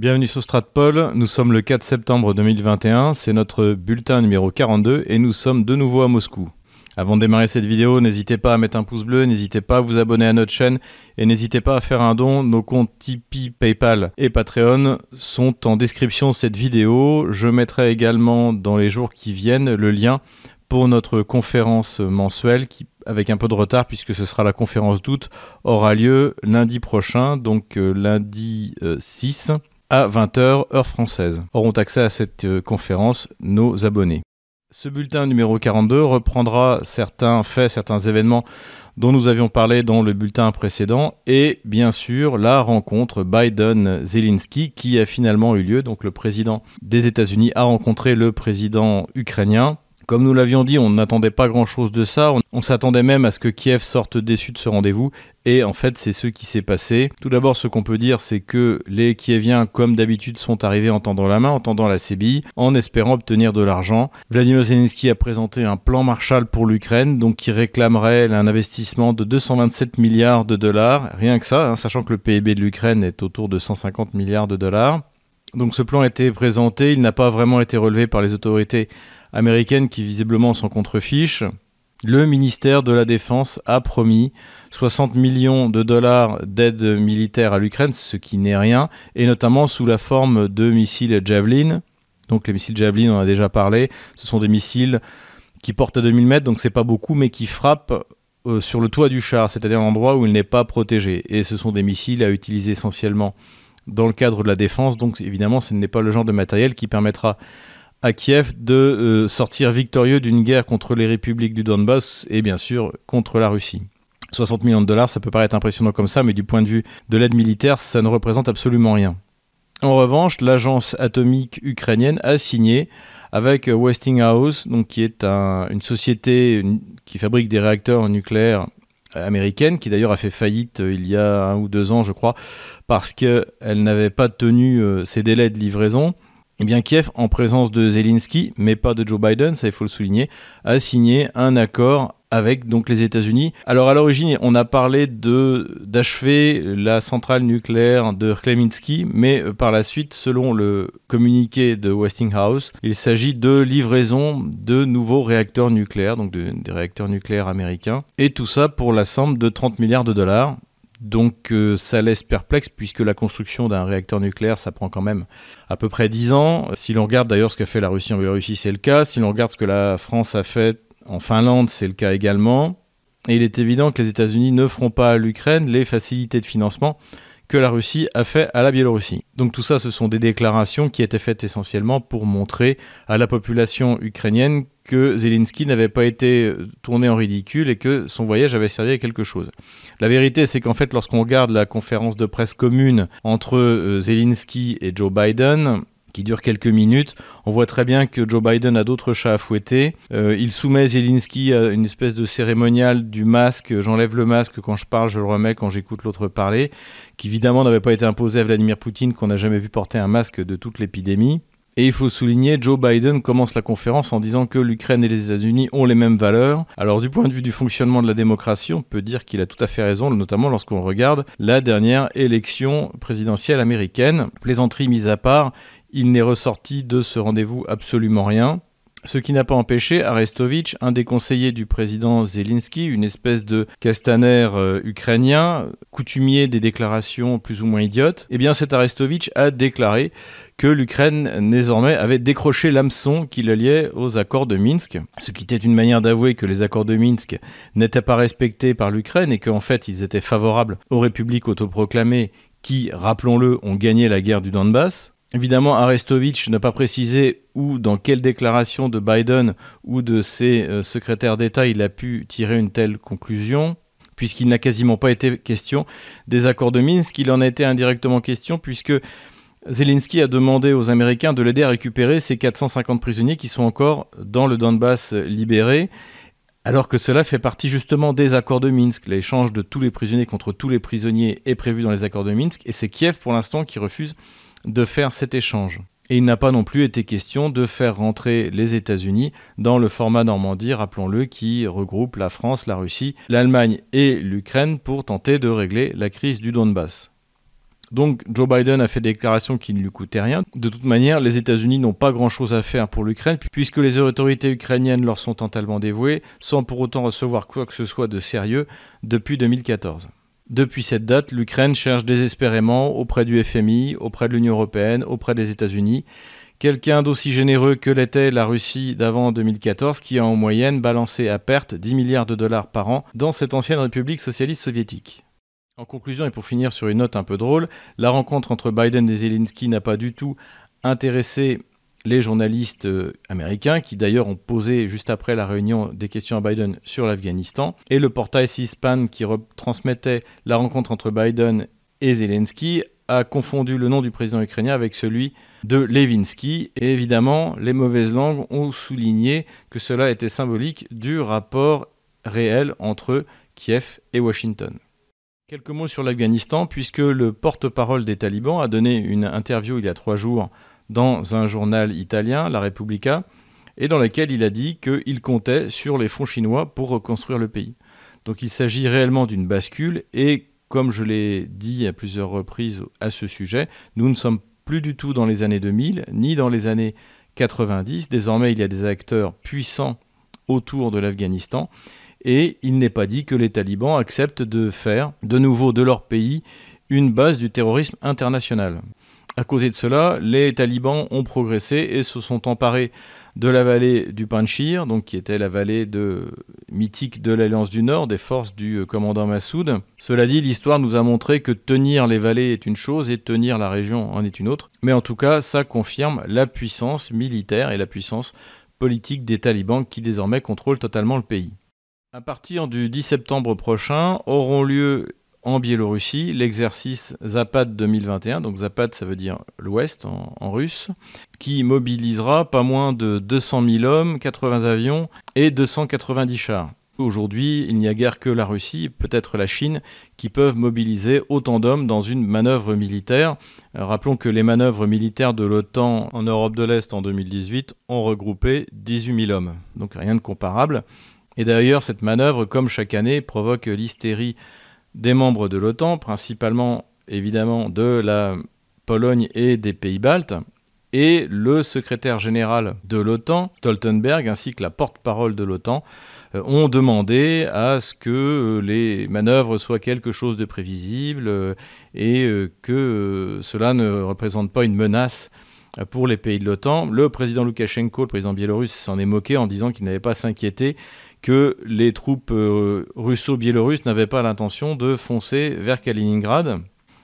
Bienvenue sur Stratpol, nous sommes le 4 septembre 2021, c'est notre bulletin numéro 42 et nous sommes de nouveau à Moscou. Avant de démarrer cette vidéo, n'hésitez pas à mettre un pouce bleu, n'hésitez pas à vous abonner à notre chaîne et n'hésitez pas à faire un don. Nos comptes Tipeee, PayPal et Patreon sont en description de cette vidéo. Je mettrai également dans les jours qui viennent le lien pour notre conférence mensuelle qui, avec un peu de retard puisque ce sera la conférence d'août, aura lieu lundi prochain, donc euh, lundi 6 euh, à 20h heure française. Auront accès à cette euh, conférence nos abonnés. Ce bulletin numéro 42 reprendra certains faits, certains événements dont nous avions parlé dans le bulletin précédent et bien sûr la rencontre Biden-Zelensky qui a finalement eu lieu. Donc le président des États-Unis a rencontré le président ukrainien comme nous l'avions dit, on n'attendait pas grand-chose de ça. On, s'attendait même à ce que Kiev sorte déçu de ce rendez-vous. Et en fait, c'est ce qui s'est passé. Tout d'abord, ce qu'on peut dire, c'est que les Kieviens, comme d'habitude, sont arrivés en tendant la main, en tendant la CBI, en espérant obtenir de l'argent. Vladimir Zelensky a présenté un plan Marshall pour l'Ukraine, donc qui réclamerait un investissement de 227 milliards de dollars. Rien que ça, hein, sachant que le PIB de l'Ukraine est autour de 150 milliards de dollars. Donc ce plan a été présenté, il n'a pas vraiment été relevé par les autorités américaines qui visiblement s'en contrefichent. Le ministère de la Défense a promis 60 millions de dollars d'aide militaire à l'Ukraine, ce qui n'est rien, et notamment sous la forme de missiles Javelin. Donc les missiles Javelin, on en a déjà parlé, ce sont des missiles qui portent à 2000 mètres, donc c'est pas beaucoup, mais qui frappent euh, sur le toit du char, c'est-à-dire un endroit où il n'est pas protégé. Et ce sont des missiles à utiliser essentiellement dans le cadre de la défense. Donc évidemment, ce n'est pas le genre de matériel qui permettra à Kiev de euh, sortir victorieux d'une guerre contre les républiques du Donbass et bien sûr contre la Russie. 60 millions de dollars, ça peut paraître impressionnant comme ça, mais du point de vue de l'aide militaire, ça ne représente absolument rien. En revanche, l'agence atomique ukrainienne a signé avec Westinghouse, qui est une société qui fabrique des réacteurs nucléaires américaine, qui d'ailleurs a fait faillite euh, il y a un ou deux ans, je crois, parce qu'elle n'avait pas tenu euh, ses délais de livraison. Eh bien, Kiev, en présence de Zelensky, mais pas de Joe Biden, ça il faut le souligner, a signé un accord avec les États-Unis. Alors à l'origine, on a parlé d'achever la centrale nucléaire de Kleminski, mais euh, par la suite, selon le communiqué de Westinghouse, il s'agit de livraison de nouveaux réacteurs nucléaires, donc des réacteurs nucléaires américains, et tout ça pour la somme de 30 milliards de dollars. Donc euh, ça laisse perplexe puisque la construction d'un réacteur nucléaire, ça prend quand même à peu près 10 ans. Si l'on regarde d'ailleurs ce qu'a fait la Russie en Biélorussie, c'est le cas. Si l'on regarde ce que la France a fait en Finlande, c'est le cas également. Et il est évident que les États-Unis ne feront pas à l'Ukraine les facilités de financement que la Russie a fait à la Biélorussie. Donc tout ça, ce sont des déclarations qui étaient faites essentiellement pour montrer à la population ukrainienne que Zelensky n'avait pas été tourné en ridicule et que son voyage avait servi à quelque chose. La vérité, c'est qu'en fait, lorsqu'on regarde la conférence de presse commune entre euh, Zelensky et Joe Biden, qui dure quelques minutes. On voit très bien que Joe Biden a d'autres chats à fouetter. Euh, il soumet Zelensky à une espèce de cérémonial du masque. J'enlève le masque quand je parle, je le remets quand j'écoute l'autre parler, qui évidemment n'avait pas été imposé à Vladimir Poutine, qu'on n'a jamais vu porter un masque de toute l'épidémie. Et il faut souligner, Joe Biden commence la conférence en disant que l'Ukraine et les États-Unis ont les mêmes valeurs. Alors du point de vue du fonctionnement de la démocratie, on peut dire qu'il a tout à fait raison, notamment lorsqu'on regarde la dernière élection présidentielle américaine. Plaisanterie mise à part, il n'est ressorti de ce rendez-vous absolument rien. Ce qui n'a pas empêché Arestovitch, un des conseillers du président Zelensky, une espèce de castaner euh, ukrainien, coutumier des déclarations plus ou moins idiotes, eh bien cet Arestovitch a déclaré que l'Ukraine désormais avait décroché l'hameçon qui le liait aux accords de Minsk, ce qui était une manière d'avouer que les accords de Minsk n'étaient pas respectés par l'Ukraine et qu'en fait ils étaient favorables aux républiques autoproclamées qui, rappelons-le, ont gagné la guerre du Donbass. Évidemment, Arestovitch n'a pas précisé où, dans quelle déclaration de Biden ou de ses euh, secrétaires d'État il a pu tirer une telle conclusion, puisqu'il n'a quasiment pas été question des accords de Minsk, il en a été indirectement question, puisque Zelensky a demandé aux Américains de l'aider à récupérer ces 450 prisonniers qui sont encore dans le Donbass libéré, alors que cela fait partie justement des accords de Minsk. L'échange de tous les prisonniers contre tous les prisonniers est prévu dans les accords de Minsk, et c'est Kiev pour l'instant qui refuse de faire cet échange. Et il n'a pas non plus été question de faire rentrer les États-Unis dans le format Normandie, rappelons-le, qui regroupe la France, la Russie, l'Allemagne et l'Ukraine pour tenter de régler la crise du Donbass. Donc Joe Biden a fait des déclarations qui ne lui coûtaient rien. De toute manière, les États-Unis n'ont pas grand-chose à faire pour l'Ukraine, puisque les autorités ukrainiennes leur sont totalement dévouées, sans pour autant recevoir quoi que ce soit de sérieux depuis 2014. Depuis cette date, l'Ukraine cherche désespérément auprès du FMI, auprès de l'Union européenne, auprès des États-Unis, quelqu'un d'aussi généreux que l'était la Russie d'avant 2014, qui a en moyenne balancé à perte 10 milliards de dollars par an dans cette ancienne République socialiste soviétique. En conclusion, et pour finir sur une note un peu drôle, la rencontre entre Biden et Zelensky n'a pas du tout intéressé les journalistes euh, américains, qui d'ailleurs ont posé juste après la réunion des questions à Biden sur l'Afghanistan, et le portail C-SPAN qui retransmettait la rencontre entre Biden et Zelensky a confondu le nom du président ukrainien avec celui de Levinsky. Et évidemment, les mauvaises langues ont souligné que cela était symbolique du rapport réel entre Kiev et Washington. Quelques mots sur l'Afghanistan, puisque le porte-parole des talibans a donné une interview il y a trois jours dans un journal italien, La Repubblica, et dans laquelle il a dit qu'il comptait sur les fonds chinois pour reconstruire le pays. Donc il s'agit réellement d'une bascule, et comme je l'ai dit à plusieurs reprises à ce sujet, nous ne sommes plus du tout dans les années 2000, ni dans les années 90. Désormais, il y a des acteurs puissants autour de l'Afghanistan et il n'est pas dit que les talibans acceptent de faire de nouveau de leur pays une base du terrorisme international. À cause de cela, les talibans ont progressé et se sont emparés de la vallée du Panchir, qui était la vallée mythique de l'Alliance du Nord, des forces du euh, commandant Massoud. Cela dit, l'histoire nous a montré que tenir les vallées est une chose et tenir la région en est une autre. Mais en tout cas, ça confirme la puissance militaire et la puissance politique des talibans qui désormais contrôlent totalement le pays. À partir du 10 septembre prochain auront lieu en Biélorussie l'exercice Zapad 2021, donc Zapad ça veut dire l'Ouest en, russe, qui mobilisera pas moins de 200 000 hommes, 80 avions et 290 chars. Aujourd'hui, il n'y a guère que la Russie, peut-être la Chine, qui peuvent mobiliser autant d'hommes dans une manœuvre militaire. Rappelons que les manœuvres militaires de l'OTAN en Europe de l'Est en 2018 ont regroupé 18 000 hommes. Donc rien de comparable. Et d'ailleurs, cette manœuvre, comme chaque année, provoque l'hystérie des membres de l'OTAN, principalement évidemment de la Pologne et des pays baltes. Et le secrétaire général de l'OTAN, Stoltenberg, ainsi que la porte-parole de l'OTAN, euh, ont demandé à ce que euh, les manœuvres soient quelque chose de prévisible euh, et que cela ne représente pas une menace pour les pays de l'OTAN. Le président Loukachenko, le président biélorusse, s'en est moqué en disant qu'il n'avait pas s'inquiéter que les troupes euh, russo-biélorusses n'avaient pas l'intention de foncer vers Kaliningrad.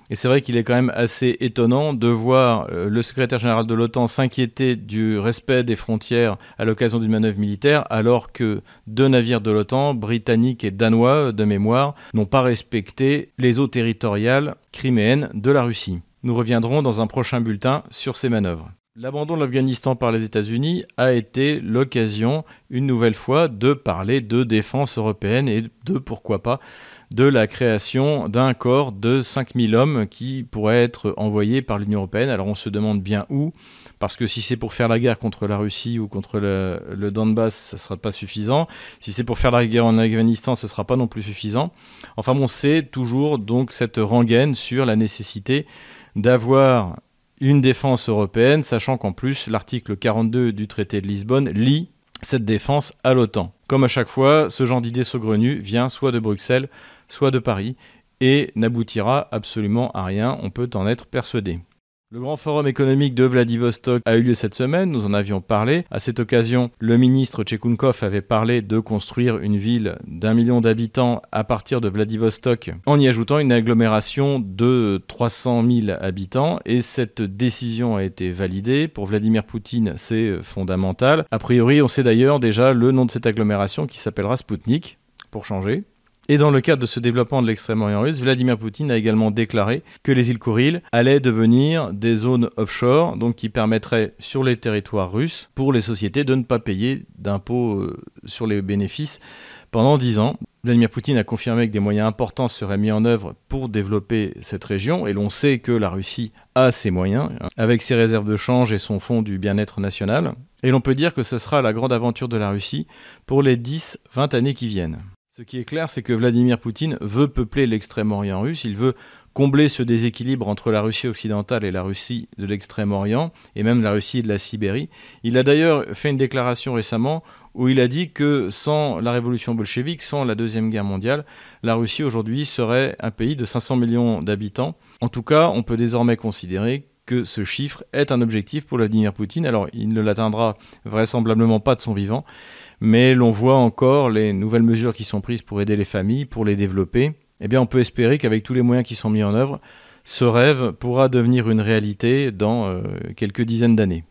Et c'est vrai qu'il est quand même assez étonnant de voir euh, le secrétaire général de l'OTAN s'inquiéter du respect des frontières à l'occasion d'une manœuvre militaire, alors que deux navires de l'OTAN, britanniques et danois de mémoire, n'ont pas respecté les eaux territoriales criméennes de la Russie. Nous reviendrons dans un prochain bulletin sur ces manœuvres. L'abandon de l'Afghanistan par les États-Unis a été l'occasion, une nouvelle fois, de parler de défense européenne et de, pourquoi pas, de la création d'un corps de 5000 hommes qui pourrait être envoyé par l'Union européenne. Alors on se demande bien où, parce que si c'est pour faire la guerre contre la Russie ou contre le, Donbass, ça ne sera pas suffisant. Si c'est pour faire la guerre en Afghanistan, ce ne sera pas non plus suffisant. Enfin bon, c'est toujours donc cette rengaine sur la nécessité d'avoir une défense européenne, sachant qu'en plus l'article 42 du traité de Lisbonne lie cette défense à l'OTAN. Comme à chaque fois, ce genre d'idée saugrenue vient soit de Bruxelles, soit de Paris, et n'aboutira absolument à rien, on peut en être persuadé. Le grand forum économique de Vladivostok a eu lieu cette semaine, nous en avions parlé. À cette occasion, le ministre Tchekunkov avait parlé de construire une ville d'un million d'habitants à partir de Vladivostok en y ajoutant une agglomération de 300 000 habitants et cette décision a été validée. Pour Vladimir Poutine, c'est fondamental. A priori, on sait d'ailleurs déjà le nom de cette agglomération qui s'appellera Sputnik, pour changer. Et dans le cadre de ce développement de l'extrême-orient russe, Vladimir Poutine a également déclaré que les îles Kouril allaient devenir des zones offshore, donc qui permettraient sur les territoires russes pour les sociétés de ne pas payer d'impôts euh, sur les bénéfices pendant 10 ans. Vladimir Poutine a confirmé que des moyens importants seraient mis en œuvre pour développer cette région, et l'on sait que la Russie a ces moyens, avec ses réserves de change et son fonds du bien-être national. Et l'on peut dire que ce sera la grande aventure de la Russie pour les 10-20 années qui viennent. Ce qui est clair, c'est que Vladimir Poutine veut peupler l'extrême-orient russe, il veut combler ce déséquilibre entre la Russie occidentale et la Russie de l'extrême-orient, et même la Russie de la Sibérie. Il a d'ailleurs fait une déclaration récemment où il a dit que sans la révolution bolchevique, sans la Deuxième Guerre mondiale, la Russie aujourd'hui serait un pays de 500 millions d'habitants. En tout cas, on peut désormais considérer que ce chiffre est un objectif pour Vladimir Poutine. Alors, il ne l'atteindra vraisemblablement pas de son vivant, mais l'on voit encore les nouvelles mesures qui sont prises pour aider les familles, pour les développer. Eh bien, on peut espérer qu'avec tous les moyens qui sont mis en œuvre, ce rêve pourra devenir une réalité dans euh, quelques dizaines d'années.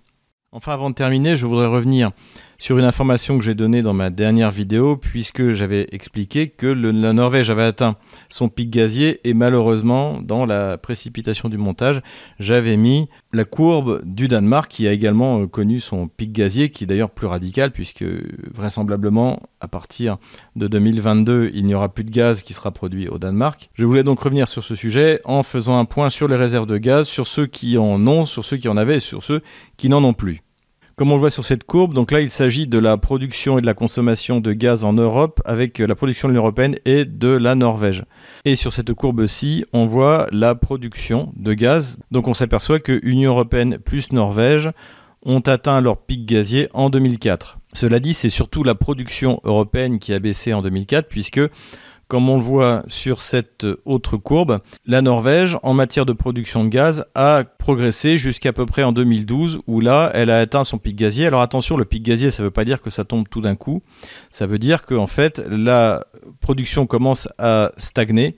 Enfin, avant de terminer, je voudrais revenir sur une information que j'ai donnée dans ma dernière vidéo, puisque j'avais expliqué que la Norvège avait atteint son pic gazier et malheureusement, dans la précipitation du montage, j'avais mis la courbe du Danemark qui a également euh, connu son pic gazier, qui est d'ailleurs plus radical, puisque vraisemblablement, à partir de 2022, il n'y aura plus de gaz qui sera produit au Danemark. Je voulais donc revenir sur ce sujet en faisant un point sur les réserves de gaz, sur ceux qui en ont, sur ceux qui en avaient et sur ceux qui n'en ont plus. Comme on le voit sur cette courbe, donc là il s'agit de la production et de la consommation de gaz en Europe avec la production de l'Union européenne et de la Norvège. Et sur cette courbe-ci, on voit la production de gaz. Donc on s'aperçoit que Union européenne plus Norvège ont atteint leur pic gazier en 2004. Cela dit, c'est surtout la production européenne qui a baissé en 2004 puisque comme on le voit sur cette autre courbe, la Norvège, en matière de production de gaz, a progressé jusqu'à peu près en 2012, où là, elle a atteint son pic gazier. Alors attention, le pic gazier, ça ne veut pas dire que ça tombe tout d'un coup. Ça veut dire qu'en fait, la production commence à stagner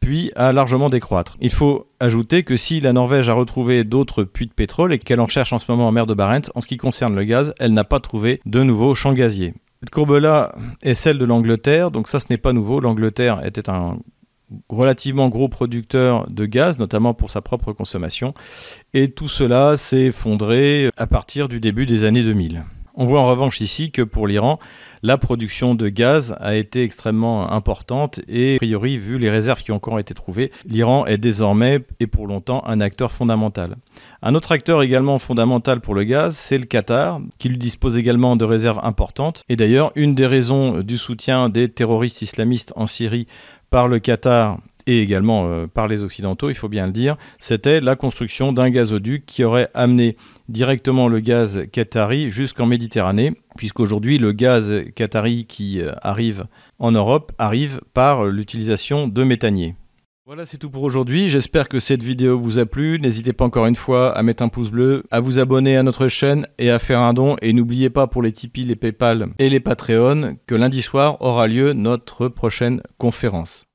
puis à largement décroître. Il faut ajouter que si la Norvège a retrouvé d'autres puits de pétrole et qu'elle en cherche en ce moment en mer de Barents, en ce qui concerne le gaz, elle n'a pas trouvé de nouveaux champs gaziers. Cette courbe-là est celle de l'Angleterre, donc ça ce n'est pas nouveau. L'Angleterre était un relativement gros producteur de gaz, notamment pour sa propre consommation, et tout cela s'est effondré à partir du début des années 2000. On voit en revanche ici que pour l'Iran, la production de gaz a été extrêmement importante et, a priori, vu les réserves qui ont encore été trouvées, l'Iran est désormais et pour longtemps un acteur fondamental. Un autre acteur également fondamental pour le gaz, c'est le Qatar, qui lui dispose également de réserves importantes. Et d'ailleurs, une des raisons du soutien des terroristes islamistes en Syrie par le Qatar et également euh, par les Occidentaux, il faut bien le dire, c'était la construction d'un gazoduc qui aurait amené directement le gaz qatari jusqu'en Méditerranée, puisqu'aujourd'hui le gaz qatari qui euh, arrive en Europe arrive par l'utilisation de méthaniers. Voilà, c'est tout pour aujourd'hui. J'espère que cette vidéo vous a plu. N'hésitez pas encore une fois à mettre un pouce bleu, à vous abonner à notre chaîne et à faire un don. Et n'oubliez pas pour les Tipeee, les PayPal et les Patreon que lundi soir aura lieu notre prochaine conférence.